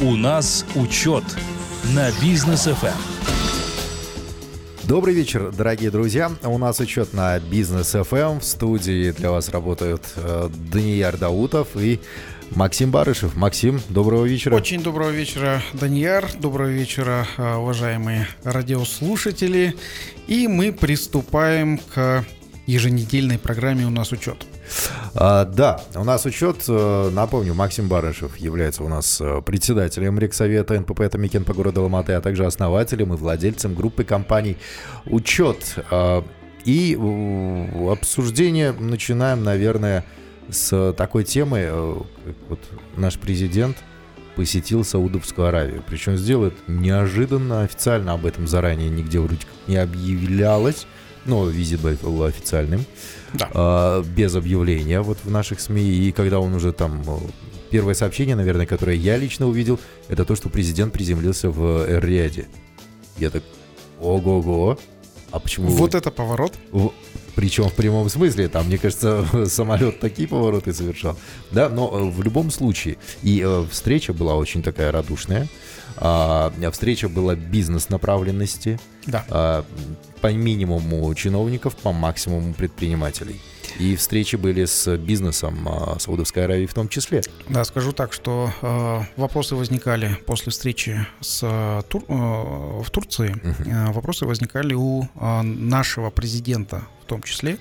У нас учет на бизнес ФМ. Добрый вечер, дорогие друзья. У нас учет на бизнес FM. В студии для вас работают э, Данияр Даутов и Максим Барышев. Максим, доброго вечера. Очень доброго вечера, Данияр. Доброго вечера, э, уважаемые радиослушатели. И мы приступаем к еженедельной программе «У нас учет». А, да, у нас учет, э, напомню, Максим Барышев является у нас э, председателем Рексовета НПП «Томикен» по городу Алматы, а также основателем и владельцем группы компаний «Учет». А, и обсуждение начинаем, наверное, с такой темы, э, вот наш президент посетил Саудовскую Аравию. Причем сделает неожиданно, официально об этом заранее нигде вроде как не объявлялось но визит был официальным, да. а, без объявления вот в наших СМИ. И когда он уже там э, первое сообщение, наверное, которое я лично увидел, это то, что президент приземлился в Эр-Рияде. Я так, ого-го, а почему... Вот вы... это поворот. Причем в прямом смысле, там, мне кажется, самолет такие повороты совершал. Да, но э, в любом случае. И э, встреча была очень такая радушная. А, встреча была бизнес-направленности. Да. А, по минимуму чиновников, по максимуму предпринимателей. И встречи были с бизнесом а, Саудовской Аравии в том числе. Да, скажу так, что э, вопросы возникали после встречи с, тур, э, в Турции. Угу. Э, вопросы возникали у э, нашего президента в том числе.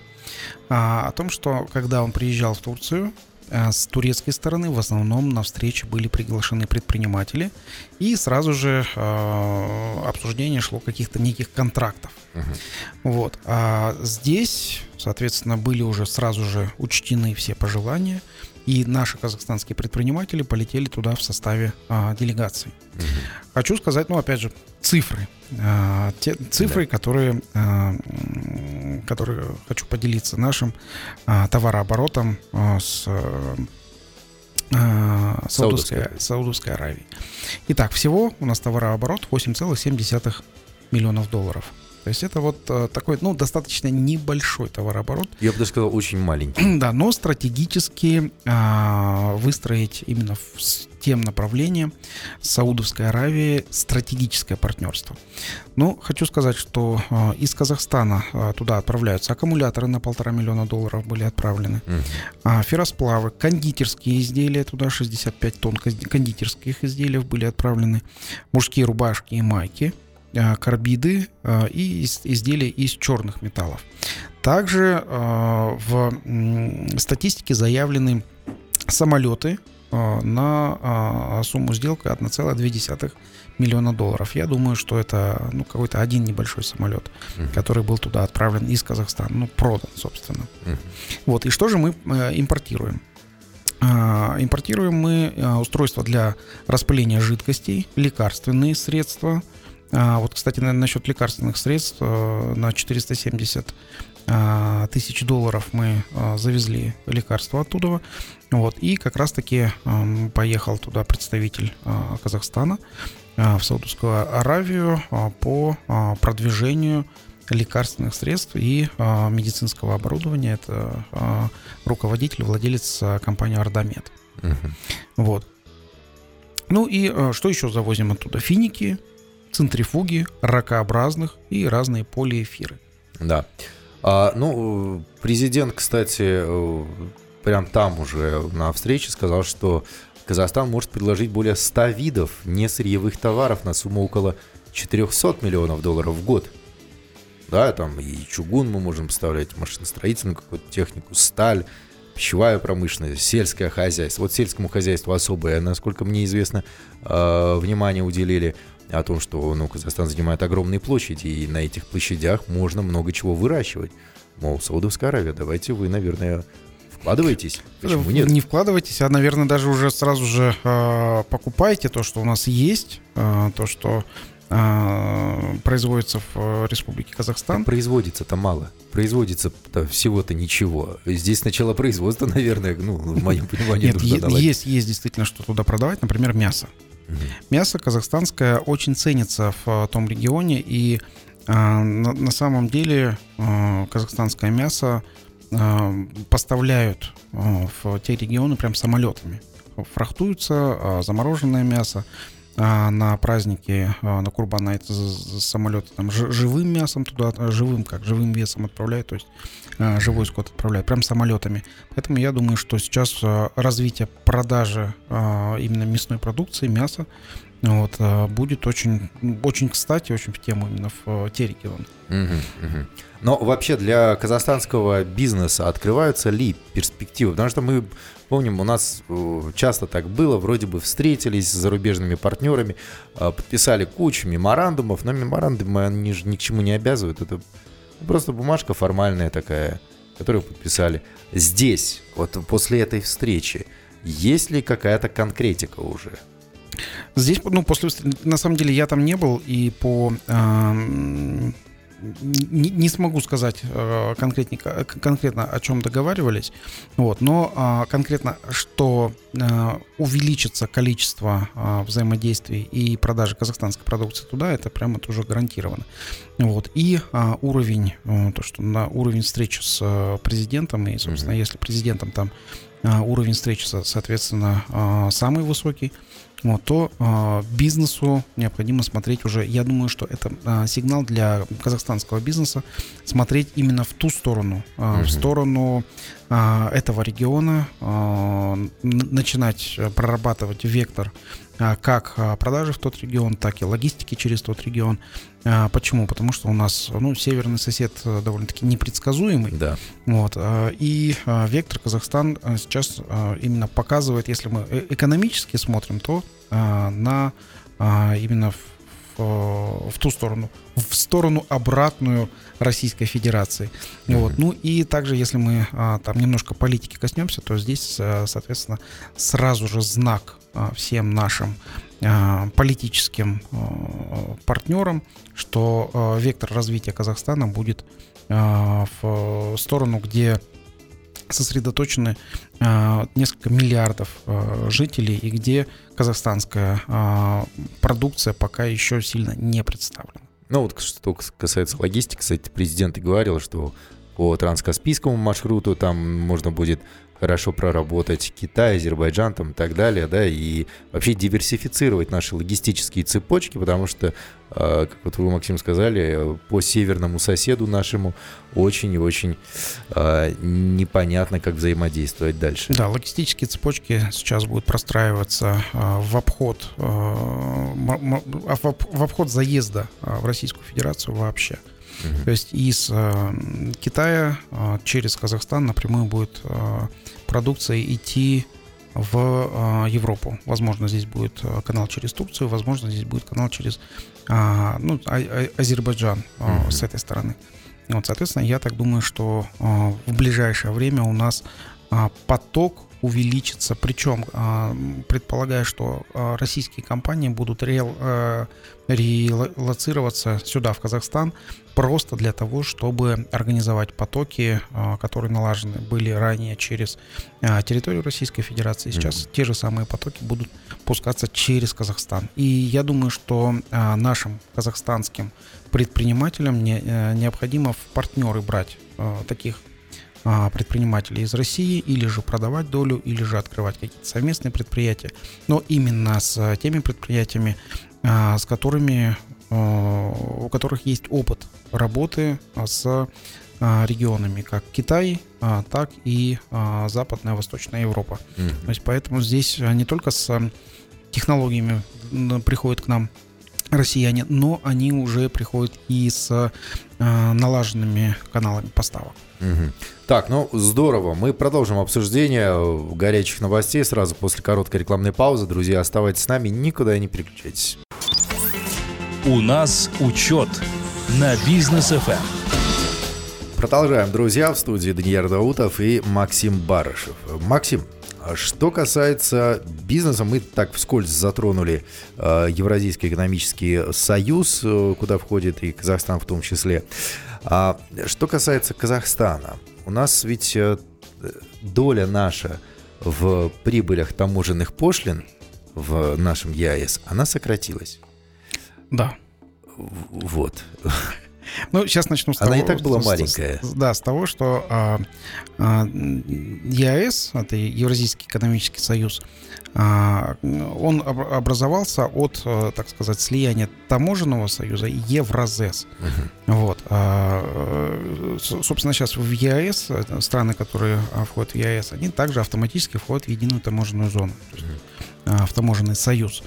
Э, о том, что когда он приезжал в Турцию, с турецкой стороны в основном на встрече были приглашены предприниматели, и сразу же э, обсуждение шло каких-то неких контрактов. Uh-huh. Вот. А здесь, соответственно, были уже сразу же учтены все пожелания, и наши казахстанские предприниматели полетели туда в составе а, делегации. Угу. Хочу сказать, ну, опять же, цифры. А, те цифры, да. которые, а, которые хочу поделиться нашим а, товарооборотом а, с а, Саудовской, Саудовской Аравии. Итак, всего у нас товарооборот 8,7 миллионов долларов. То есть это вот э, такой, ну, достаточно небольшой товарооборот. Я бы даже сказал, очень маленький. Да, но стратегически а, выстроить именно в, с тем направлением Саудовской Аравии стратегическое партнерство. Ну, хочу сказать, что а, из Казахстана а, туда отправляются аккумуляторы на полтора миллиона долларов были отправлены, угу. а, ферросплавы, кондитерские изделия туда 65 тонн кондитерских изделий были отправлены, мужские рубашки и майки – карбиды э, и изделия из черных металлов. Также э, в статистике заявлены самолеты на сумму сделки 1,2 миллиона долларов. Я думаю, что это ну, какой-то один небольшой самолет, uh-huh. который был туда отправлен из Казахстана, ну, продан, собственно. Uh-huh. Вот, и что же мы импортируем? Импортируем мы устройства для распыления жидкостей, лекарственные средства – а, вот, кстати, на, насчет лекарственных средств э, на 470 а, тысяч долларов мы а, завезли лекарства оттуда. Вот, и как раз-таки поехал туда представитель Казахстана в Саудовскую Аравию по продвижению лекарственных средств и медицинского оборудования. Это руководитель, владелец компании Ардамед. Угу. Вот. Ну и что еще завозим оттуда? Финики, центрифуги, ракообразных и разные полиэфиры. Да. А, ну, президент, кстати, э, прям там уже на встрече сказал, что Казахстан может предложить более 100 видов несырьевых товаров на сумму около 400 миллионов долларов в год. Да, там и чугун мы можем поставлять, машиностроительную какую-то технику, сталь, пищевая промышленность, сельское хозяйство. Вот сельскому хозяйству особое, насколько мне известно, э, внимание уделили о том, что ну, Казахстан занимает огромные площади, и на этих площадях можно много чего выращивать. Мол, Саудовская Аравия, давайте вы, наверное, вкладываетесь. Почему нет? Не вкладывайтесь, а, наверное, даже уже сразу же э, покупайте то, что у нас есть, э, то, что э, производится в Республике Казахстан. Производится-то мало. Производится-то всего-то ничего. Здесь сначала производство, наверное, ну, в моем понимании, Нет, есть, есть действительно что туда продавать, например, мясо. Мясо казахстанское очень ценится в э, том регионе, и э, на, на самом деле э, казахстанское мясо поставляют в те регионы прям самолетами. фрахтуются, а замороженное мясо, на праздники, на Курбана это самолеты там живым мясом туда, живым как, живым весом отправляют, то есть живой скот отправляют, прям самолетами. Поэтому я думаю, что сейчас развитие продажи именно мясной продукции, мяса, вот, будет очень, очень кстати, очень в тему именно в те регионы. Но вообще для казахстанского бизнеса открываются ли перспективы? Потому что мы помним, у нас э, часто так было, вроде бы встретились с зарубежными партнерами, э, подписали кучу меморандумов, но меморандумы они же ни к чему не обязывают. Это просто бумажка формальная такая, которую подписали. Здесь, вот после этой встречи, есть ли какая-то конкретика уже? Здесь, ну, после, на самом деле, я там не был, и по э, не, не смогу сказать э, конкретненько, конкретно о чем договаривались, вот, но э, конкретно, что э, увеличится количество э, взаимодействий и продажи казахстанской продукции туда, это прямо это уже гарантировано. Вот, и э, уровень, э, то, что на уровень встречи с президентом, и, собственно, mm-hmm. если президентом там уровень встречи, соответственно, самый высокий, вот, то э, бизнесу необходимо смотреть уже, я думаю, что это э, сигнал для казахстанского бизнеса смотреть именно в ту сторону, э, uh в сторону э, этого региона, э, начинать прорабатывать вектор как продажи в тот регион, так и логистики через тот регион. Почему? Потому что у нас ну, северный сосед довольно-таки непредсказуемый. Да. Вот, и вектор Казахстан сейчас именно показывает, если мы э, экономически смотрим, то на именно в, в, в ту сторону, в сторону обратную Российской Федерации. Mm-hmm. Вот. Ну и также, если мы а, там немножко политики коснемся, то здесь, а, соответственно, сразу же знак а, всем нашим а, политическим а, партнерам, что вектор развития Казахстана будет в сторону, где сосредоточены э, несколько миллиардов э, жителей и где казахстанская э, продукция пока еще сильно не представлена. Ну вот что касается логистики, кстати, президент и говорил, что по транскаспийскому маршруту там можно будет хорошо проработать Китай, Азербайджан там и так далее, да, и вообще диверсифицировать наши логистические цепочки, потому что, а, как вот вы, Максим, сказали, по северному соседу нашему очень и очень а, непонятно, как взаимодействовать дальше. Да, логистические цепочки сейчас будут простраиваться а, в обход, в обход заезда в Российскую Федерацию вообще. Угу. То есть из э, Китая э, через Казахстан напрямую будет э, продукция идти в э, Европу. Возможно, здесь будет э, канал через Турцию, возможно, здесь будет канал через э, ну, а, а, Азербайджан э, угу. с этой стороны. Вот, соответственно, я так думаю, что э, в ближайшее время у нас э, поток увеличится. Причем, а, предполагая, что а, российские компании будут э, релацироваться сюда, в Казахстан, просто для того, чтобы организовать потоки, а, которые налажены были ранее через территорию Российской Федерации. Сейчас mm-hmm. те же самые потоки будут пускаться через Казахстан. И я думаю, что нашим казахстанским предпринимателям э, необходимо в партнеры брать таких предпринимателей из России, или же продавать долю, или же открывать какие-то совместные предприятия, но именно с теми предприятиями, а, с которыми, а, у которых есть опыт работы с регионами, как Китай, так и Западная Восточная Европа. Mm-hmm. То есть поэтому здесь не только с технологиями приходят к нам россияне, но они уже приходят и с налаженными каналами поставок. Угу. Так, ну здорово. Мы продолжим обсуждение горячих новостей сразу после короткой рекламной паузы. Друзья, оставайтесь с нами, никуда не переключайтесь. У нас учет на бизнес FM. Эм. Продолжаем, друзья, в студии Даниил Даутов и Максим Барышев. Максим, что касается бизнеса, мы так вскользь затронули э, Евразийский экономический союз, э, куда входит и Казахстан в том числе. А что касается Казахстана, у нас ведь э, доля наша в прибылях таможенных пошлин в нашем ЕАЭС, она сократилась. Да. Вот. Ну, сейчас начну с Она того... и так была с- маленькая. с- Да, с того, что а, а, ЕАЭС, это Евразийский экономический союз, а, он об- образовался от, э, так сказать, слияния таможенного союза и Евразес. Вот. а, э, Собственно, сейчас в ЕАЭС, это страны, которые а, входят в ЕАЭС, они также автоматически входят в единую таможенную зону, а, в таможенный союз.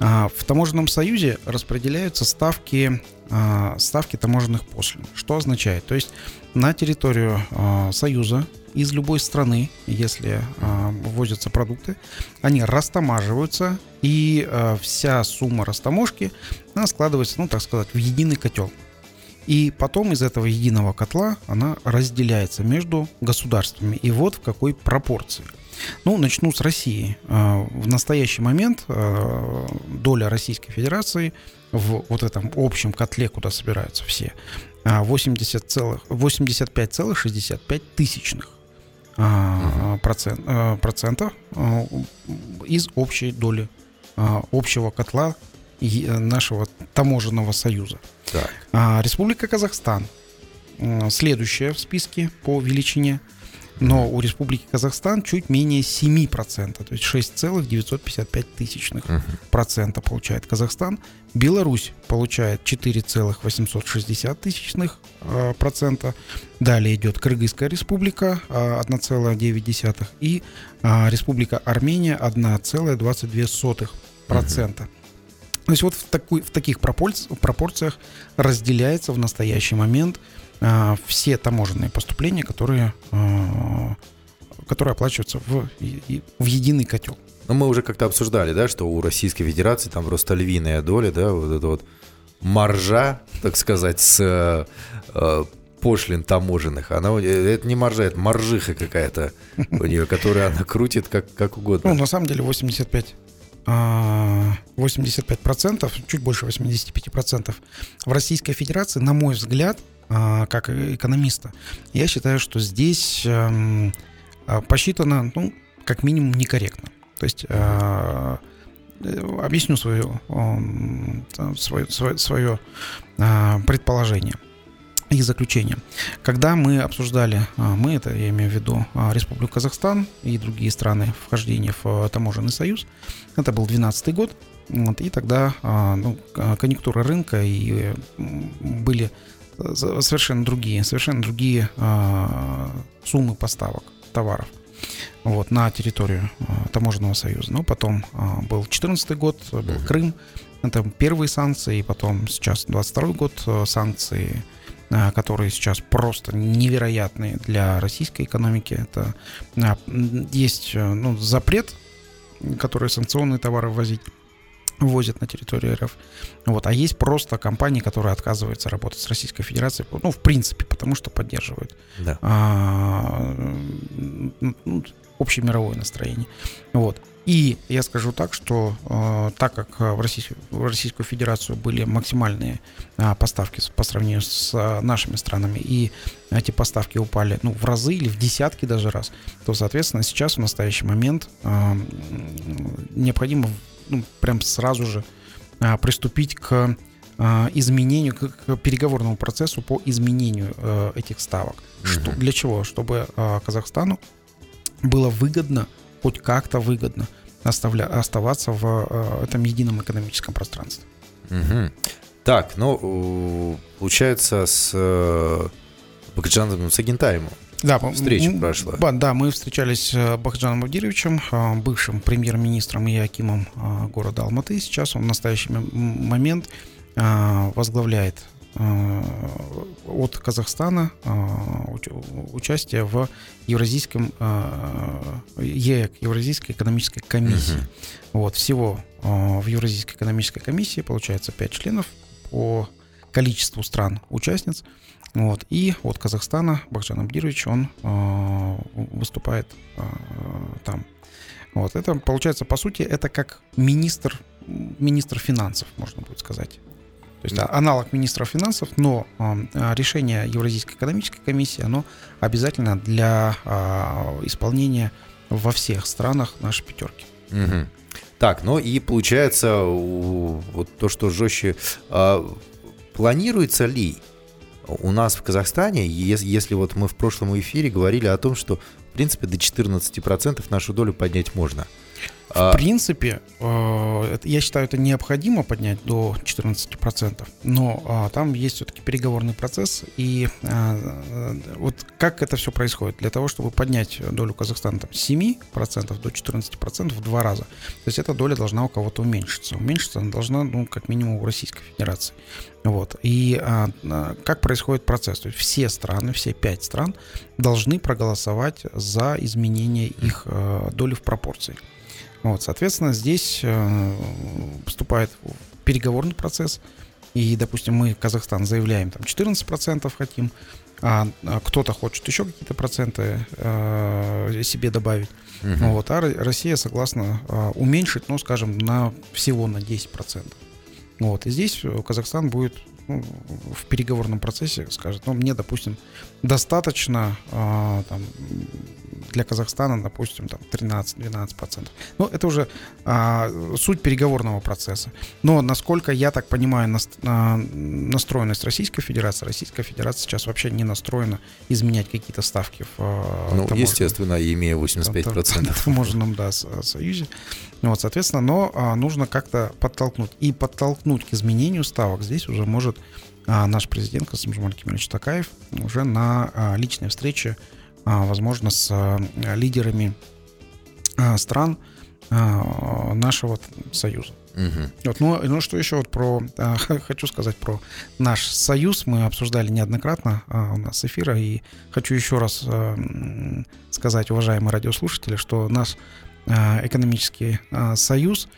А, В таможенном союзе распределяются ставки, а, ставки таможенных пошлин. Что означает? То есть на территорию а, союза из любой страны, если ввозятся продукты, они растамаживаются, и вся сумма растаможки складывается, ну так сказать, в единый котел. И потом из этого единого котла она разделяется между государствами. И вот в какой пропорции. Ну, начну с России. А, В настоящий момент а, доля Российской Федерации в вот этом общем котле, куда собираются все, а, 80 целых, 85,65 тысячных а, процент, а, процентов а, из общей доли а, общего котла нашего таможенного союза. Так. А, Республика Казахстан м, следующая в списке по величине, но у Республики Казахстан чуть менее 7%, то есть 6,955 тысячных процента получает Казахстан. Беларусь получает 4,860 тысячных э, процента. Далее идет Кыргызская республика э, 1,9 и э, Республика Армения 1,22 процента. То есть вот в, такой, в таких пропорц- пропорциях разделяется в настоящий момент а, все таможенные поступления, которые, а, которые оплачиваются в, в единый котел. Ну, мы уже как-то обсуждали, да, что у Российской Федерации там просто львиная доля, да, вот это вот маржа, так сказать, с э, э, пошлин таможенных. Она, э, это не маржа, это маржиха какая-то у нее, которую она крутит как, как Ну, угодно. на самом деле 85, а, 85 процентов, чуть больше 85 процентов в Российской Федерации, на мой взгляд, а, как экономиста, я считаю, что здесь эм, а, посчитано, ну, как минимум, некорректно. То есть а, э, объясню свое, там, свое, свое, свое, а, предположение и заключение. Когда мы обсуждали, а, мы, это я имею в виду а, Республику Казахстан и другие страны вхождения в а, таможенный союз, это был 2012 год, вот, и тогда ну, конъюнктура рынка и были э, совершенно другие, совершенно другие суммы поставок товаров вот, на территорию таможенного союза. Но потом был 2014 год, был Мгм. Крым, это первые санкции, и потом сейчас 22 год э, санкции, которые сейчас просто невероятные для российской экономики. Это а, есть э, ну, запрет, который санкционные товары ввозить ввозят на территорию РФ. Вот. А есть просто компании, которые отказываются работать с Российской Федерацией, ну, в принципе, потому что поддерживают Да. а, ну, общемировое настроение. Вот. И я скажу так, что э, так как э, в, Россий- в Российскую Федерацию были максимальные а, поставки по сравнению с а, нашими странами, и эти поставки упали ну, в разы или в десятки даже раз, то, соответственно, сейчас в настоящий момент м, необходимо ну, прям сразу же а, приступить к изменению, к, переговорному процессу по изменению э, этих ставок. Что, Мгм. для чего? Чтобы Казахстану было выгодно, хоть как-то выгодно оставля, оставаться в э, этом едином экономическом пространстве. Мгм. Так, ну, получается, с э, Бакджаном Сагентаевым Да, встреча прошла. Да, мы встречались с э, Бахджаном Абдировичем, э, бывшим премьер-министром и акимом города Алматы. Сейчас он в настоящий момент возглавляет от Казахстана э, уч- участие в Евразийском э, ЕЭК, Евразийской экономической комиссии. Мгм. Вот, всего э, в Евразийской экономической комиссии получается 5 членов по количеству стран-участниц. Вот, и от Казахстана Бахджан Абдирович, он э, выступает э, там. Вот, это получается, по сути, это как министр, министр финансов, можно будет сказать. То есть Мгм. а- аналог министра финансов, но э, э, решение Евразийской экономической комиссии, оно обязательно для э, исполнения во всех странах нашей пятерки. Мгм. Так, ну и получается, вот то, что жестче, а, планируется ли у нас в Казахстане, если, вот мы в прошлом эфире говорили о том, что, принципе, до 14% нашу долю поднять можно – в а... принципе, э, я считаю, это необходимо поднять до 14%, но а, там есть все-таки переговорный процесс, и а, вот как это все происходит? Для того, чтобы поднять долю Казахстана там, с 7% до 14% в два раза, то есть эта доля должна у кого-то уменьшиться. Уменьшиться она должна, ну, как минимум, у Российской Федерации. Вот. И а, как происходит процесс? То есть все страны, все пять стран должны проголосовать за изменение их а, доли в пропорции. Вот, соответственно, здесь э, поступает переговорный процесс. И, допустим, мы, Казахстан, заявляем там 14% хотим, а, а кто-то хочет еще какие-то проценты э, себе добавить. Угу. Вот, а Россия согласна э, уменьшить, ну, скажем, на всего на 10%. Вот, и здесь Казахстан будет ну, в переговорном процессе скажет, ну, мне, допустим, достаточно э, там, для Казахстана, допустим, там 13-12%. Ну, это уже а, суть переговорного процесса. Но, насколько я так понимаю, на, на, настроенность Российской Федерации, Российская Федерация сейчас вообще не настроена изменять какие-то ставки в а, Ну, таможенном, естественно, имея 85%. В таможенном, да, союзе. Вот, соответственно, но а, нужно как-то подтолкнуть. И подтолкнуть к изменению ставок здесь уже может а, наш президент Касымжамаль Кемельевич Такаев уже на а, личной встрече а, возможно, с а, лидерами а, стран нашего союза. Угу. Вот, ну, ну что еще вот про хочу сказать про наш союз. Мы обсуждали неоднократно у нас эфира, и хочу еще раз сказать, уважаемые радиослушатели, что наш экономический союз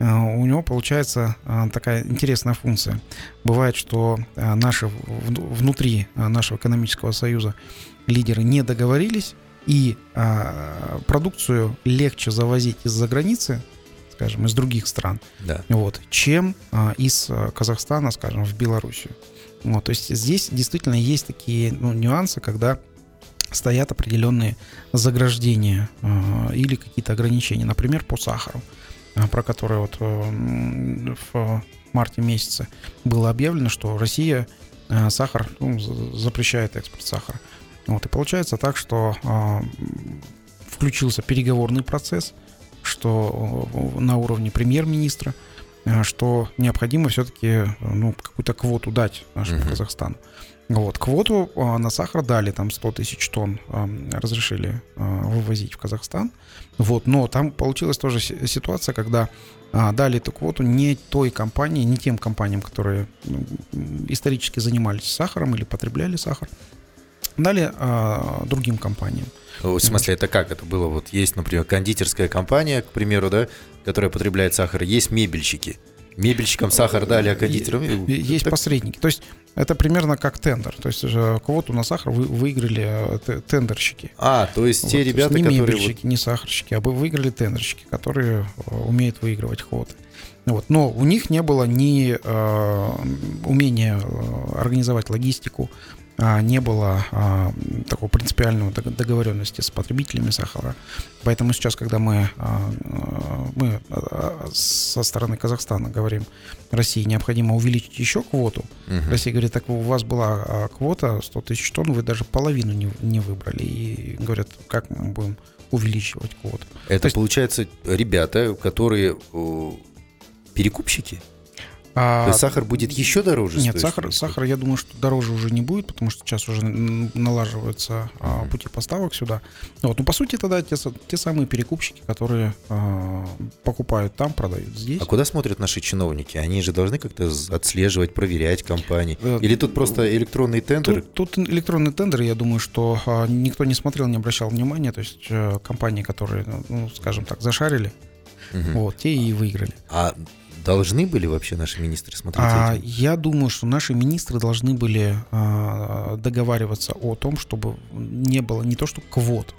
у него получается такая интересная функция. Бывает, что наши внутри нашего экономического союза лидеры не договорились, и продукцию легче завозить из-за границы, скажем, из других стран, да. вот, чем из Казахстана, скажем, в Белоруссию. Вот, то есть здесь действительно есть такие ну, нюансы, когда стоят определенные заграждения э, или какие-то ограничения, например, по сахару, э, про которые вот э, в марте месяце было объявлено, что Россия сахар ну, запрещает экспорт сахара. Вот, и получается так, что включился переговорный процесс, что на уровне премьер-министра, что необходимо все-таки ну, какую-то квоту дать нашему uh-huh. Казахстану. Вот, квоту э, на сахар дали, там 100 тысяч тонн э, разрешили э, вывозить в Казахстан. Вот, но там получилась тоже ситуация, когда э, дали эту квоту не той компании, не тем компаниям, которые исторически занимались сахаром или потребляли сахар, дали а, другим компаниям. В смысле, это как это было? Вот есть, например, кондитерская компания, к примеру, да, которая потребляет сахар, есть мебельщики. Мебельщикам сахар дали, а кондитерам... Есть так... посредники. То есть это примерно как тендер. То есть квоту на сахар вы, выиграли э, тендерщики. А, то есть вот, те ребята, есть не которые... Не мебельщики, вот... не сахарщики, а вы выиграли тендерщики, которые э, умеют выигрывать квоты. Вот. Но у них не было ни э, умения э, организовать логистику, не было а, такого принципиального договоренности с потребителями сахара. Поэтому сейчас, когда мы, а, мы со стороны Казахстана говорим, России необходимо увеличить еще квоту, угу. Россия говорит, так у вас была квота 100 тысяч тонн, вы даже половину не, не выбрали. И говорят, как мы будем увеличивать квоту. Это есть, получается ребята, которые перекупщики? А, То есть сахар будет еще дороже? Нет, сахар, сахар, я думаю, что дороже уже не будет, потому что сейчас уже налаживаются uh-huh. пути поставок сюда. Вот, ну, по сути, тогда те, те самые перекупщики, которые а, покупают там, продают здесь. А куда смотрят наши чиновники? Они же должны как-то отслеживать, проверять компании. Э, Или тут просто электронный тендер? Тут, тут электронный тендер, я думаю, что а, никто не смотрел, не обращал внимания. То есть а, компании, которые, ну, скажем так, зашарили, угу. вот, те и выиграли. А Должны были вообще наши министры смотреть а, этим? Я думаю, что наши министры должны были а, договариваться о том, чтобы не было не то что квот,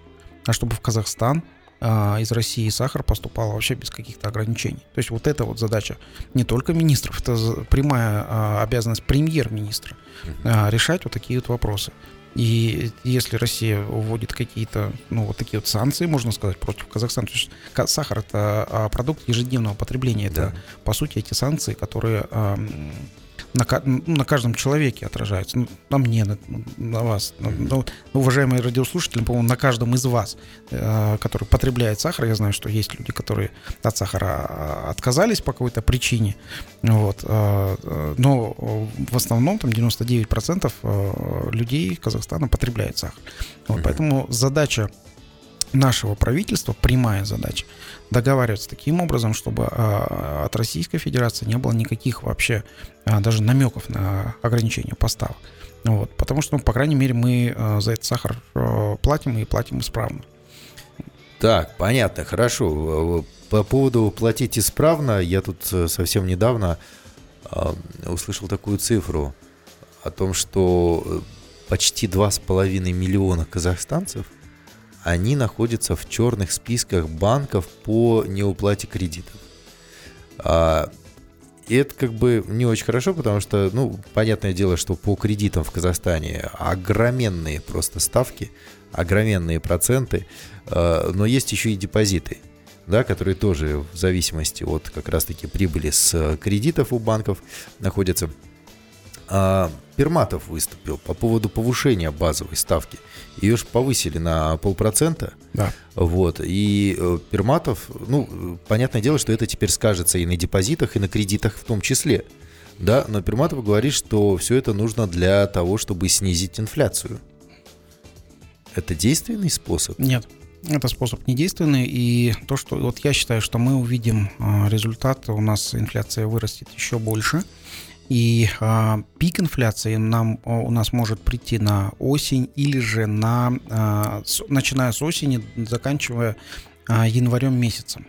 а чтобы в Казахстан а, из России сахар поступал вообще без каких-то ограничений. То есть вот эта вот задача не только министров, это прямая а, обязанность премьер-министра а, решать вот такие вот вопросы. И если Россия вводит какие-то, ну, вот такие вот санкции, можно сказать, против Казахстана, то есть сахар это а, продукт ежедневного потребления, это, да. по сути, эти санкции, которые на, на каждом человеке отражаются. Ну, на мне, на, на вас. На, уважаемые радиослушатели, по-моему, на каждом из вас, э, который потребляет сахар. Я знаю, что есть люди, которые от сахара а, отказались по какой-то причине. Вот, э, э но в основном там 99% э, людей Казахстана потребляют сахар. Вот, поэтому задача нашего правительства, прямая задача, договариваться таким образом, чтобы а, от Российской Федерации не было никаких вообще а, даже намеков на ограничение поставок. Вот, потому что, ну, по крайней мере, мы а, за этот сахар платим и платим исправно. Так, понятно, хорошо. По поводу платить исправно, я тут э, совсем недавно услышал такую цифру о том, что э, почти 2,5 миллиона казахстанцев – они находятся в черных списках банков по неуплате кредитов. А, и это как бы не очень хорошо, потому что, ну, понятное дело, что по кредитам в Казахстане огроменные просто ставки, огроменные проценты, а, но есть еще и депозиты, да, которые тоже в зависимости от как раз-таки прибыли с кредитов у банков находятся. А, Перматов выступил по поводу повышения базовой ставки. Ее же повысили на полпроцента. Да. Вот. И э, Перматов, ну, понятное дело, что это теперь скажется и на депозитах, и на кредитах в том числе. Да, но Перматов говорит, что все это нужно для того, чтобы снизить инфляцию. Это действенный способ? Нет. Это способ недейственный, и то, что вот я считаю, что мы увидим э, результат, у нас инфляция вырастет еще больше, и а, пик инфляции нам, у нас может прийти на осень или же на, а, с, начиная с осени, заканчивая а, январем месяцем.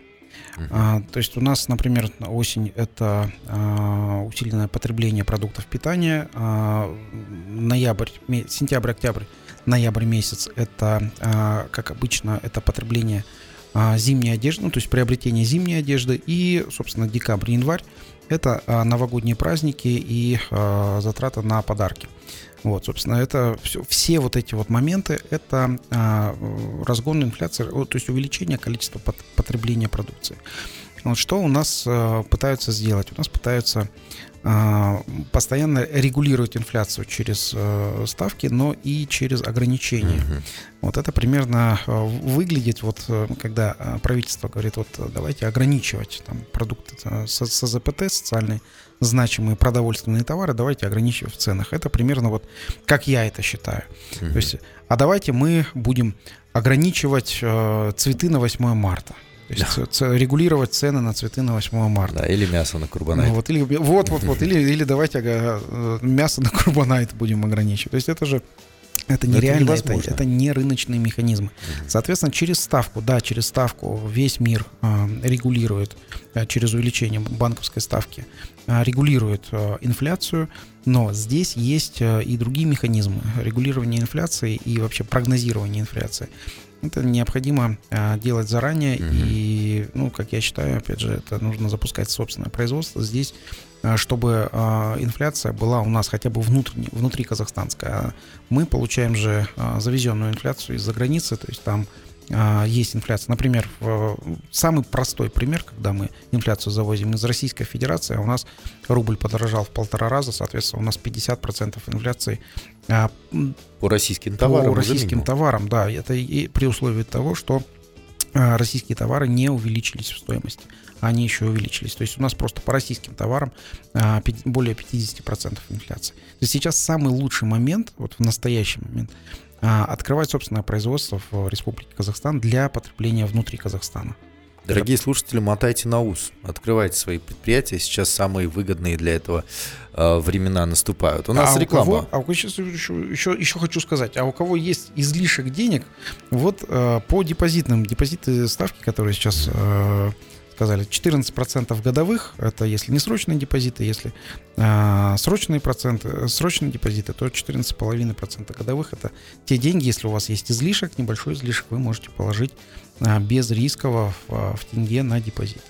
А, то есть у нас, например, осень это а, усиленное потребление продуктов питания, а, ноябрь, сентябрь, октябрь, ноябрь месяц это, а, как обычно, это потребление а, зимней одежды, ну, то есть приобретение зимней одежды и, собственно, декабрь, январь это а, новогодние праздники и а, затраты на подарки. Вот, собственно, это все, все вот эти вот моменты, это а, разгон инфляции, то есть увеличение количества потребления продукции. Вот что у нас пытаются сделать? У нас пытаются а, постоянно регулировать инфляцию через э, ставки, но и через ограничения. Угу. Вот это примерно э, выглядит, вот э, когда правительство говорит, вот давайте ограничивать там, продукты СЗПТ, социальные значимые продовольственные товары, давайте ограничивать в ценах. Это примерно вот как я это считаю. Угу. То есть, а давайте мы будем ограничивать цветы на 8 марта. То есть да. регулировать цены на цветы на 8 марта. Да, или мясо на курбанайт. Ну, вот, или, вот, вот, вот. Или, или давайте ага, э, мясо на курбанайт будем ограничивать. То есть это же это нереально, это, это, это не рыночные механизмы. Угу. Соответственно, через ставку, да, через ставку весь мир э, регулирует, э, через увеличение банковской ставки, э, регулирует э, инфляцию, но здесь есть э, и другие механизмы регулирования инфляции и вообще прогнозирования инфляции. Это необходимо а, делать заранее, угу. и, ну, как я считаю, опять же, это нужно запускать собственное производство здесь, а, чтобы а, инфляция была у нас хотя бы внутренне, внутри казахстанская. Мы получаем же завезенную инфляцию из-за границы, то есть там есть инфляция. Например, самый простой пример, когда мы инфляцию завозим из Российской Федерации, а у нас рубль подорожал в полтора раза, соответственно, у нас 50% инфляции а, по российским товарам. По российским товарам, да. Это и при условии того, что а, российские товары не увеличились в стоимости. Они еще увеличились. То есть у нас просто по российским товарам более 50% инфляции. То есть сейчас самый лучший момент, вот в настоящий момент, а, открывать собственное производство в Республике Казахстан для потребления внутри Казахстана. Дорогие Это... слушатели, мотайте на ус, открывайте свои предприятия. Сейчас самые выгодные для этого э, времена наступают. У нас а реклама. У кого, а у, сейчас еще, еще, еще хочу сказать, а у кого есть излишек денег, вот э, по депозитным, депозиты ставки, которые сейчас э, сказали, 14% годовых, это если не срочные депозиты, если а, срочные проценты, срочные депозиты, то 14,5% годовых это те деньги, если у вас есть излишек, небольшой излишек, вы можете положить а, без рискового в, в тенге на депозит.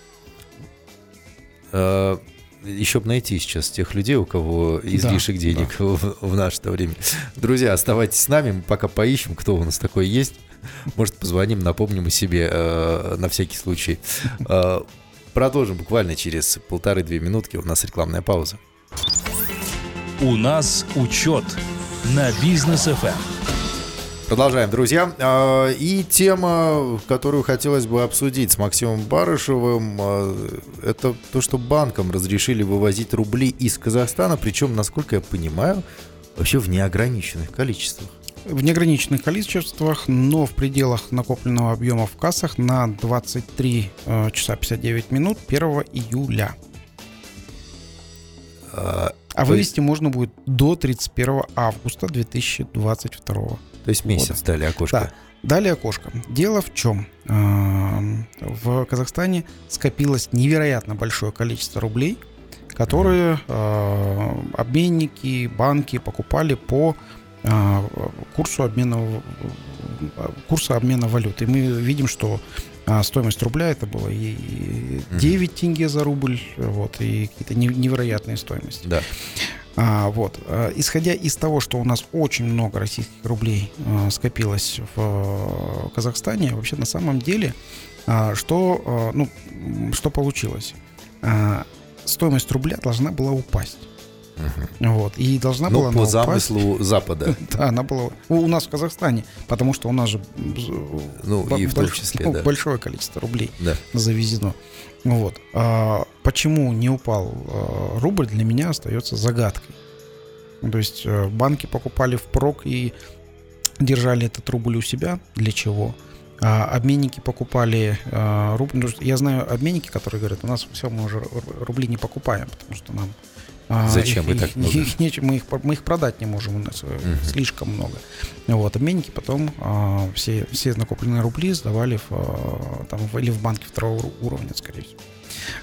А, еще бы найти сейчас тех людей, у кого излишек да, денег да. В, в наше время. Друзья, оставайтесь с нами, мы пока поищем, кто у нас такой есть. Может, позвоним, напомним о себе э, на всякий случай. Э, продолжим буквально через полторы-две минутки. У нас рекламная пауза. У нас учет на бизнес ФМ. Продолжаем, друзья. А, И тема, которую хотелось бы обсудить с Максимом Барышевым, а, это то, что банкам разрешили вывозить рубли из Казахстана, причем, насколько я понимаю, вообще в неограниченных количествах. В неограниченных количествах, но в пределах накопленного объема в кассах на 23 э, часа 59 минут 1 июля. А, А вывести можно будет до 31 августа 2022. То есть месяц дали окошко. Да. Далее окошко. Дело в чем? Эм, В Казахстане скопилось невероятно большое количество рублей, которые э, обменники, банки покупали по курсу обмена, э, курса обмена валюты. И мы видим, что а, стоимость рубля это было и 9 тенге за рубль, вот, и какие-то не- невероятные стоимости. Да. А, вот. а, Исходя из того, что у нас очень много российских рублей а, скопилось в а, Казахстане, вообще на самом деле, а, что, а, ну, что получилось? А, Стоимость рубля должна была упасть. Вот. И должна Ну, была по упасть. замыслу Запада. Да, она была у нас в Казахстане, потому что у нас же Ну, и в том числе, ну, да. большое количество рублей Да. завезено. Вот. А почему не упал а, рубль, для меня остается загадкой. То есть э, банки покупали впрок и держали этот рубль у себя. Для чего? А обменники покупали а, рубль. ну, Я знаю обменники, которые говорят, у нас все, мы уже ру- рубли не покупаем, потому что нам а, Зачем их, и так их- много? их нечем, мы, их, мы их продать не можем, у нас э, Мгм. слишком много. Вот, обменники потом а, все, все накопленные рубли сдавали в, а, там, в- или в банке второго уровня, скорее всего.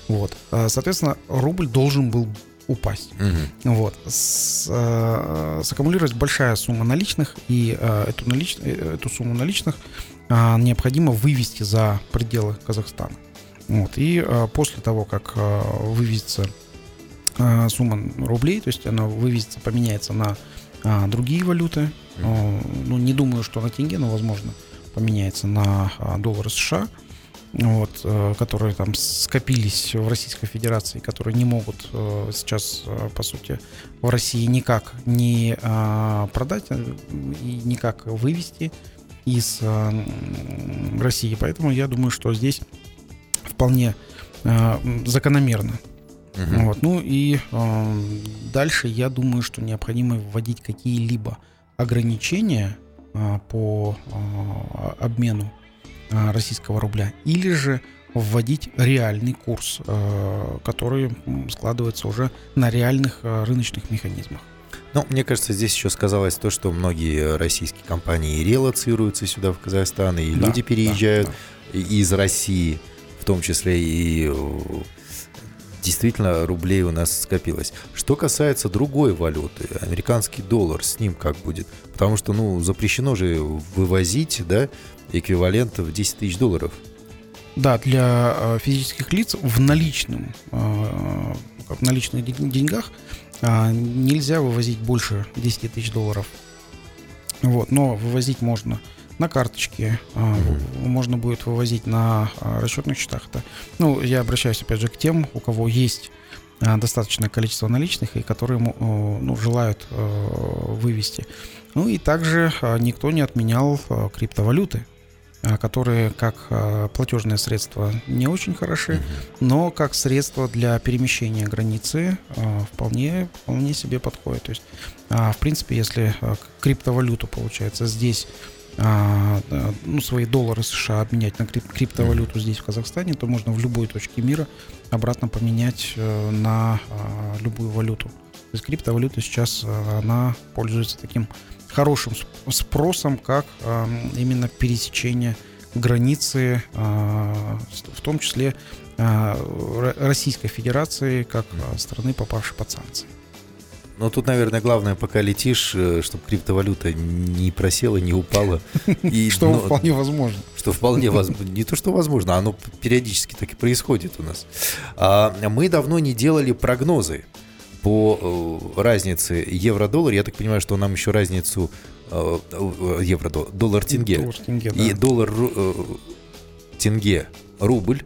Вот. А, Соответственно, рубль должен был упасть. Мгм. Вот. С, э, саккумулировать большая сумма наличных, и э, эту, налич- э, эту сумму наличных э, необходимо вывести за пределы Казахстана. Вот. И э, после того, как э, вывезется э, сумма рублей, то есть она вывезется, поменяется на э, другие валюты, ну, не думаю, что на тенге, но, возможно, поменяется на э, доллары США, вот, э, которые там скопились в Российской Федерации, которые не могут э, сейчас, э, по сути, в России никак не э, продать и никак вывести из России. Поэтому я думаю, что здесь вполне закономерно. Мгм. Вот. Ну и э, дальше я думаю, что необходимо вводить какие-либо ограничения э, по э, обмену э, российского рубля, или же вводить реальный курс, э, который складывается уже на реальных э, рыночных механизмах. Ну, мне кажется, здесь еще сказалось то, что многие российские компании релоцируются сюда, в Казахстан, и Да, люди да, переезжают да. и- из России, в том числе и действительно рублей у нас скопилось. Что касается другой валюты, американский доллар, с ним как будет? Потому что, ну, запрещено же вывозить, да, эквивалент в 10 тысяч долларов. Да, для э, физических лиц в наличном, э, в наличных ден- деньгах э, нельзя вывозить больше 10 тысяч долларов. Вот, но вывозить можно на карточке, в- можно будет вывозить на э, расчетных счетах. Это, ну, я обращаюсь опять же к тем, у кого есть э, достаточное количество наличных и которые ну, желают э, вывести. Ну и также никто не отменял криптовалюты а, которые как а, платежное средство не очень хороши, но как средство для перемещения границы а, вполне, вполне себе подходит. То есть, а, в принципе, если а, криптовалюту получается здесь а, ну, свои доллары США обменять на крип- криптовалюту здесь, в Казахстане, то можно в любой точке мира обратно поменять э, на а, любую валюту. То есть криптовалюта сейчас а, она пользуется таким хорошим сп- спросом, как а, именно пересечение границы, а, в том числе а, Ро- Российской Федерации, как страны, попавшей под санкции. Но тут, наверное, главное, пока летишь, чтобы криптовалюта не просела, не упала. И, Что ну, вполне возможно. Что вполне возможно. Не то, что возможно, оно периодически так и происходит у нас. А, Мы давно не делали прогнозы по э, разнице евро-доллар. Я так понимаю, что нам еще разницу э, э, евро-доллар, доллар-тенге Доллар-тенге, да. и доллар-тенге, рубль,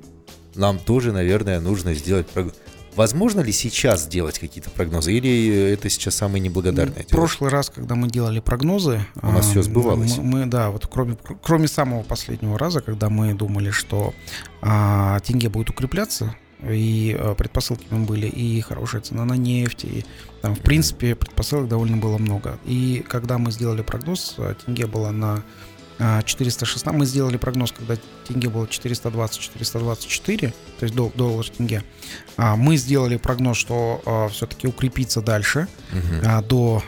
нам тоже, наверное, нужно сделать прогноз. Возможно ли сейчас сделать какие-то прогнозы? Или это сейчас самое неблагодарное В прошлый раз, когда мы делали прогнозы... У нас все сбывалось. Мы, мы, да, вот кроме, кроме самого последнего раза, когда мы думали, что а, тенге будет укрепляться, и а, предпосылки там были, и хорошая цена на нефть, и там, в принципе, предпосылок довольно было много. И когда мы сделали прогноз, а, тенге была на 416. А, мы сделали прогноз, когда тенге было 420-424, то есть доллар тенге. А, мы сделали прогноз, что а, все-таки укрепиться дальше. Угу. До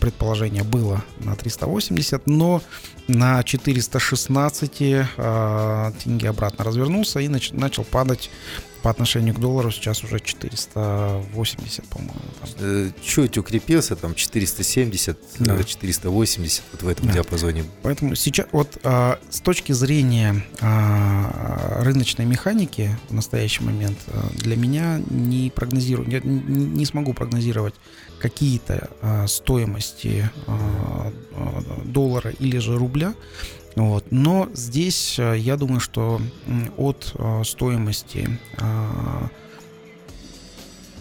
предположения было на 380, но на 416 тенге обратно развернулся и начал падать по отношению к доллару сейчас уже 480, по-моему. Э, чуть укрепился, там 470, да. 480, вот в этом да. диапазоне. Поэтому сейчас вот а, с точки зрения а, рыночной механики в настоящий момент а, для меня не прогнозирую, я не, не смогу прогнозировать какие-то а, стоимости а, доллара или же рубля, вот. Но здесь э, я думаю, что от э, стоимости э,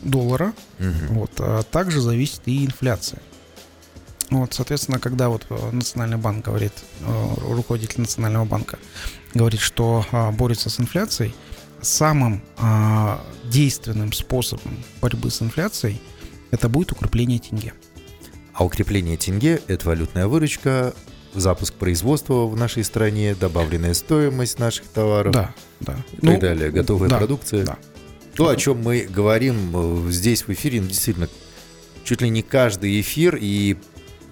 доллара угу. вот, также зависит и инфляция. Вот, соответственно, когда вот Национальный банк говорит, руководитель Национального банка говорит, что борется с инфляцией, самым действенным способом борьбы с инфляцией это будет укрепление тенге. А укрепление тенге – это валютная выручка, запуск производства в нашей стране, добавленная стоимость наших товаров да, да. и ну, так далее, готовая да, продукция. Да. То, о чем мы говорим э, здесь в эфире, ну, действительно, чуть ли не каждый эфир, и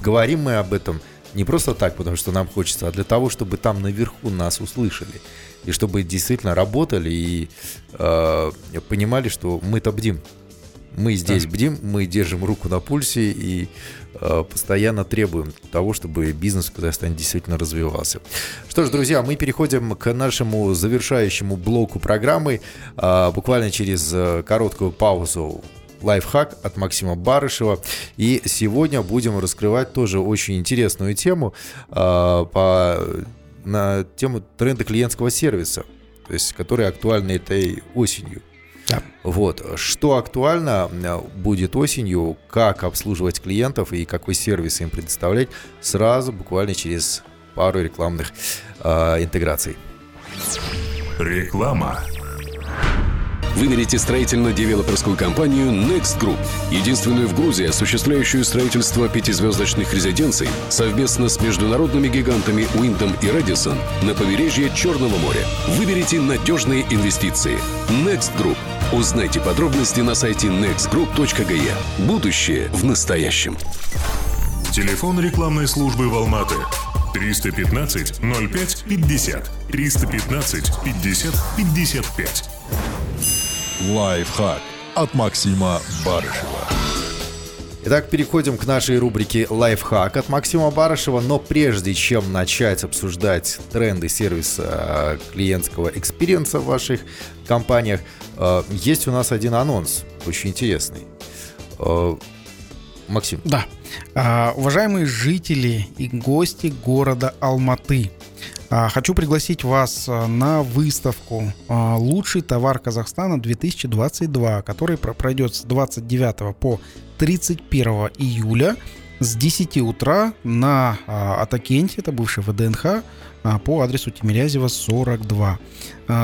говорим мы об этом не просто так, потому что нам хочется, а для того, чтобы там наверху нас услышали, и чтобы действительно работали и э, понимали, что мы-то бдим. Мы здесь да. бдим, мы держим руку на пульсе и э, постоянно требуем того, чтобы бизнес в Казахстане действительно развивался. Что ж, друзья, мы переходим к нашему завершающему блоку программы. Э, буквально через э, короткую паузу лайфхак от Максима Барышева. И сегодня будем раскрывать тоже очень интересную тему э, по, на тему тренда клиентского сервиса, то есть, который актуальны этой осенью. Да. Вот. Что актуально э, будет осенью, как обслуживать клиентов и какой сервис им предоставлять, сразу буквально через пару рекламных э, интеграций. Реклама. Выберите строительно-девелоперскую компанию Next Group, единственную в Грузии, осуществляющую строительство пятизвездочных резиденций совместно с международными гигантами Уиндом и Редисон на побережье Черного моря. Выберите надежные инвестиции. Next Group. Узнайте подробности на сайте nextgroup.ge. Будущее в настоящем. Телефон рекламной службы в Алматы 315 05 50 315 50 55. Лайфхак от Максима Барышева. Итак, переходим к нашей рубрике «Лайфхак» от Максима Барышева. Но прежде чем начать обсуждать тренды сервиса э, клиентского экспириенса в ваших компаниях, э, есть у нас один анонс, очень интересный. Э, Максим. Да. А, уважаемые жители и гости города Алматы, хочу пригласить вас а, на выставку а, «Лучший товар Казахстана 2022», который пройдет с 29 по 31 июля с 10 утра на Атакенте, это бывший ВДНХ, по адресу Тимирязева 42.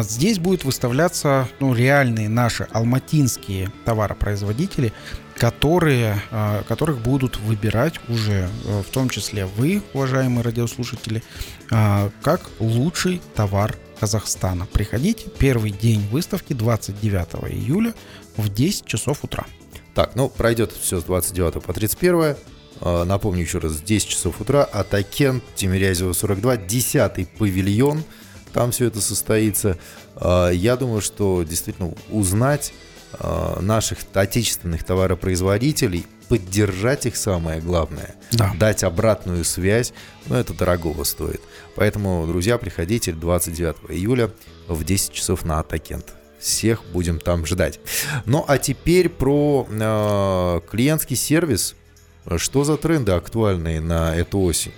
Здесь будут выставляться ну, реальные наши алматинские товаропроизводители, которые, а, которых будут выбирать уже, э, в том числе вы, уважаемые радиослушатели, а, как лучший товар Казахстана. Приходите, первый день выставки 29 июля в 10 часов утра. Так, ну, пройдет все с 29 по 31. А, напомню еще раз, 10 часов утра, Атакен, Тимирязева 42, 10 павильон, там все это состоится. Я думаю, что действительно узнать наших отечественных товаропроизводителей, поддержать их самое главное, да. дать обратную связь, но это дорогого стоит. Поэтому, друзья, приходите 29 июля в 10 часов на Атакент. Всех будем там ждать. Ну а теперь про э, клиентский сервис. Что за тренды актуальные на эту осень?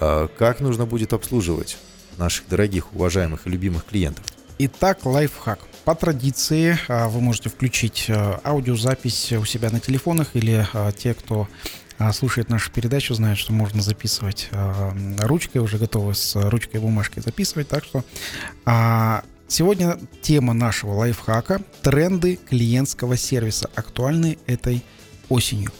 Э, как нужно будет обслуживать наших дорогих, уважаемых и любимых клиентов? Итак, лайфхак. По традиции а, вы можете включить а, аудиозапись у себя на телефонах или а, те, кто слушает нашу передачу, знают, что можно записывать ручкой, уже готовы с ручкой и бумажкой записывать. Так что сегодня тема нашего лайфхака – тренды клиентского сервиса, актуальны этой осенью.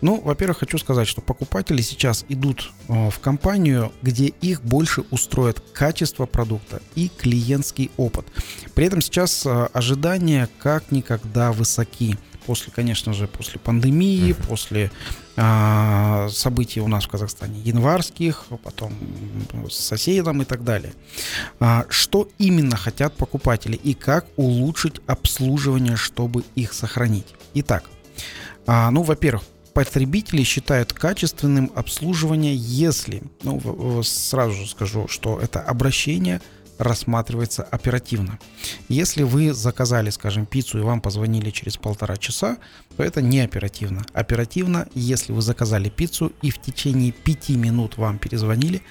Ну, во-первых, хочу сказать, что покупатели сейчас идут э, в компанию, где их больше устроит качество продукта и клиентский опыт. При этом сейчас э, ожидания как никогда высоки. После, конечно же, после пандемии, uh-huh. после а, событий у нас в Казахстане январских, потом с соседом и так далее. А, что именно хотят покупатели и как улучшить обслуживание, чтобы их сохранить? Итак, а, ну, во-первых, потребители считают качественным обслуживание, если, ну, сразу скажу, что это обращение рассматривается оперативно. Если вы заказали, скажем, пиццу и вам позвонили через полтора часа, то это не оперативно. Оперативно, если вы заказали пиццу и в течение пяти минут вам перезвонили,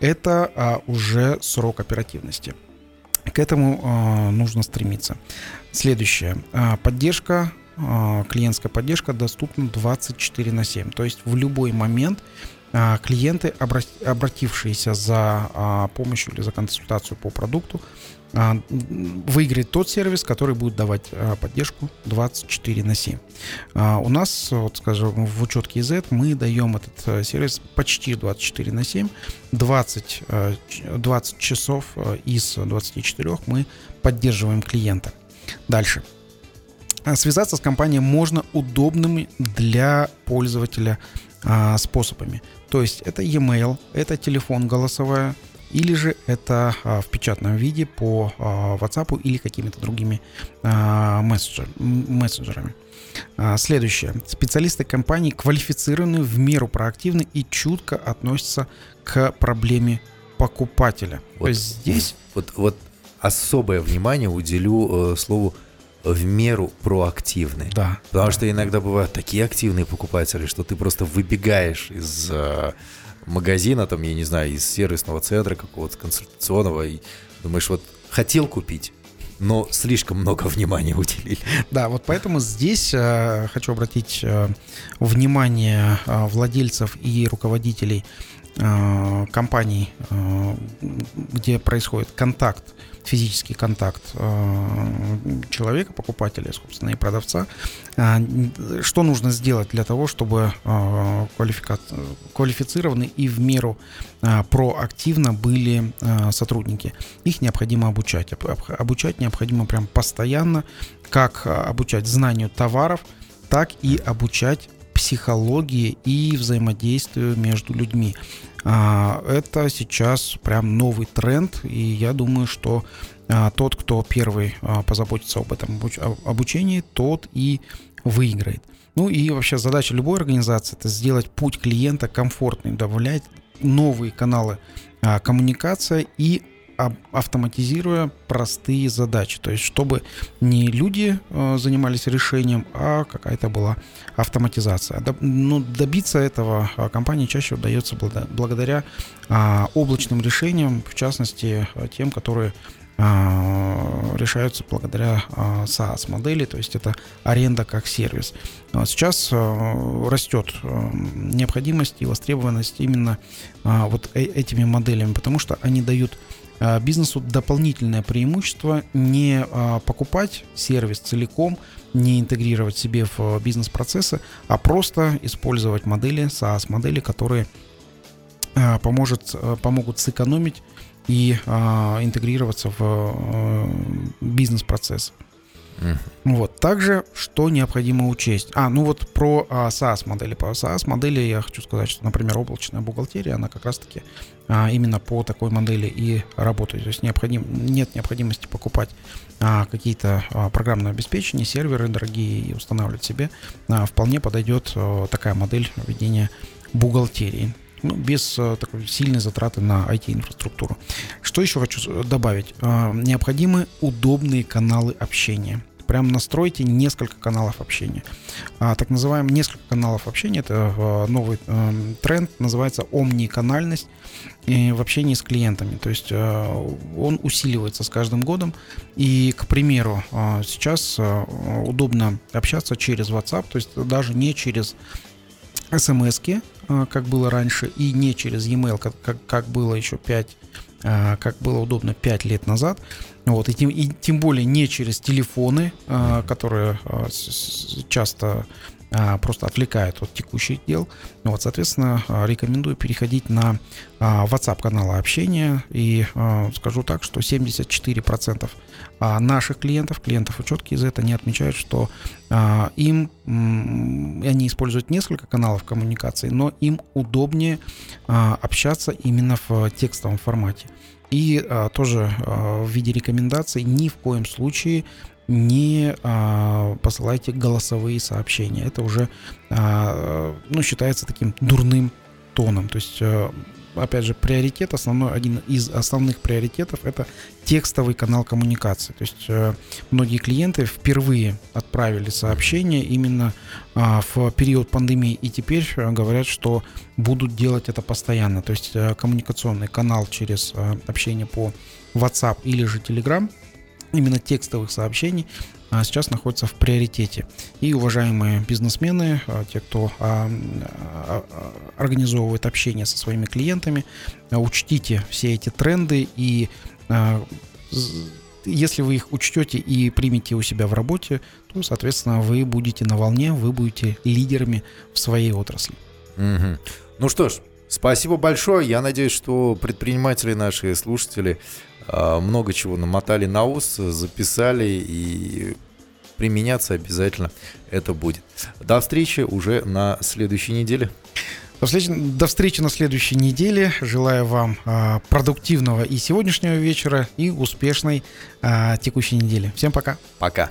это а, уже срок оперативности. К этому а, нужно стремиться. Следующее. А, поддержка клиентская поддержка доступна 24 на 7. То есть в любой момент а, клиенты, обратившиеся за а, помощью или за консультацию по продукту, выиграет тот сервис, который будет давать поддержку 24 на 7. У нас, вот скажем, в учетке Z мы даем этот э, сервис почти 24 на 7. 20, 20 часов э, из 24 мы поддерживаем клиента. Дальше. А, связаться с компанией можно удобными для пользователя а, способами. То есть это e-mail, это телефон голосовая, или же это а, в печатном виде по а, WhatsApp или какими-то другими а, мессенджер, мессенджерами. А, следующее. Специалисты компании квалифицированы, в меру проактивны и чутко относятся к проблеме покупателя. Вот, То есть здесь... Вот, вот особое внимание уделю э, слову в меру проактивны. Да. Потому да. что иногда бывают такие активные покупатели, что ты просто выбегаешь из э, магазина, там, я не знаю, из сервисного центра какого-то консультационного, и думаешь, вот хотел купить, но слишком много внимания уделили. Да, вот поэтому здесь э, хочу обратить э, внимание э, владельцев и руководителей э, компаний, э, где происходит контакт физический контакт э, человека, покупателя, собственно, и продавца. А, что нужно сделать для того, чтобы э, квалифицированы и в меру э, проактивно были сотрудники? Их необходимо обучать. Обучать необходимо прям постоянно, как обучать знанию товаров, так и обучать психологии и взаимодействию между людьми. А, это сейчас прям новый тренд, и я думаю, что а, тот, кто первый а, позаботится об этом обучении, тот и выиграет. Ну и вообще задача любой организации это сделать путь клиента комфортным, добавлять новые каналы коммуникации и автоматизируя простые задачи. То есть, чтобы не люди э, занимались решением, а какая-то была автоматизация. До, ну, добиться этого а, компании чаще удается благодаря а, облачным решениям, в частности, тем, которые а, решаются благодаря а, SaaS-модели, то есть это аренда как сервис. Сейчас а, растет необходимость и востребованность именно вот э, этими моделями, потому что они дают а, бизнесу дополнительное преимущество не а, покупать сервис целиком, не интегрировать себе в а, бизнес-процессы, а просто использовать модели, SaaS-модели, которые поможет, помогут сэкономить и интегрироваться в бизнес-процесс. Uh-huh. Вот. Также, что необходимо учесть? А, ну вот про а, SaaS модели. По SaaS модели я хочу сказать, что, например, облачная бухгалтерия, она как раз-таки а, именно по такой модели и работает. То есть необходим, нет необходимости покупать а, какие-то а, программные обеспечения, серверы дорогие и устанавливать себе. А, вполне подойдет а, такая модель ведения бухгалтерии ну, без а, такой сильной затраты на IT-инфраструктуру. Что еще хочу добавить? А, необходимы удобные каналы общения. Прям настройте несколько каналов общения. А, так называемый несколько каналов общения, это новый а, тренд, называется омниканальность и в общении с клиентами. То есть а, он усиливается с каждым годом. И, к примеру, а, сейчас а, удобно общаться через WhatsApp, то есть даже не через смс как было раньше, и не через e-mail, как, как, как было еще 5 как было удобно 5 лет назад. Вот, и, тем, и тем более не через телефоны, которые часто просто отвлекает от текущих дел. Вот, соответственно, рекомендую переходить на WhatsApp каналы общения. И скажу так, что 74% наших клиентов, клиентов учетки из этого не отмечают, что им, они используют несколько каналов коммуникации, но им удобнее общаться именно в текстовом формате. И тоже в виде рекомендаций ни в коем случае не а, посылайте голосовые сообщения. Это уже а, ну, считается таким дурным тоном. То есть, а, опять же, приоритет, основной, один из основных приоритетов это текстовый канал коммуникации. То есть а, многие клиенты впервые отправили сообщение именно а, в период пандемии и теперь а, говорят, что будут делать это постоянно. То есть а, коммуникационный канал через а, общение по WhatsApp или же Telegram – именно текстовых сообщений сейчас находится в приоритете. И уважаемые бизнесмены, а, те, кто а, организовывает общение со своими клиентами, учтите все эти тренды и если вы их учтете и примете у себя в работе, то, соответственно, вы будете на волне, вы будете лидерами в своей отрасли. Угу. Ну что ж, спасибо большое. Я надеюсь, что предприниматели, наши слушатели а, много чего намотали на ус, записали и применяться обязательно это будет. До встречи уже на следующей неделе. До встречи, до встречи на следующей неделе. Желаю вам а, продуктивного и сегодняшнего вечера, и успешной а, текущей недели. Всем пока. Пока.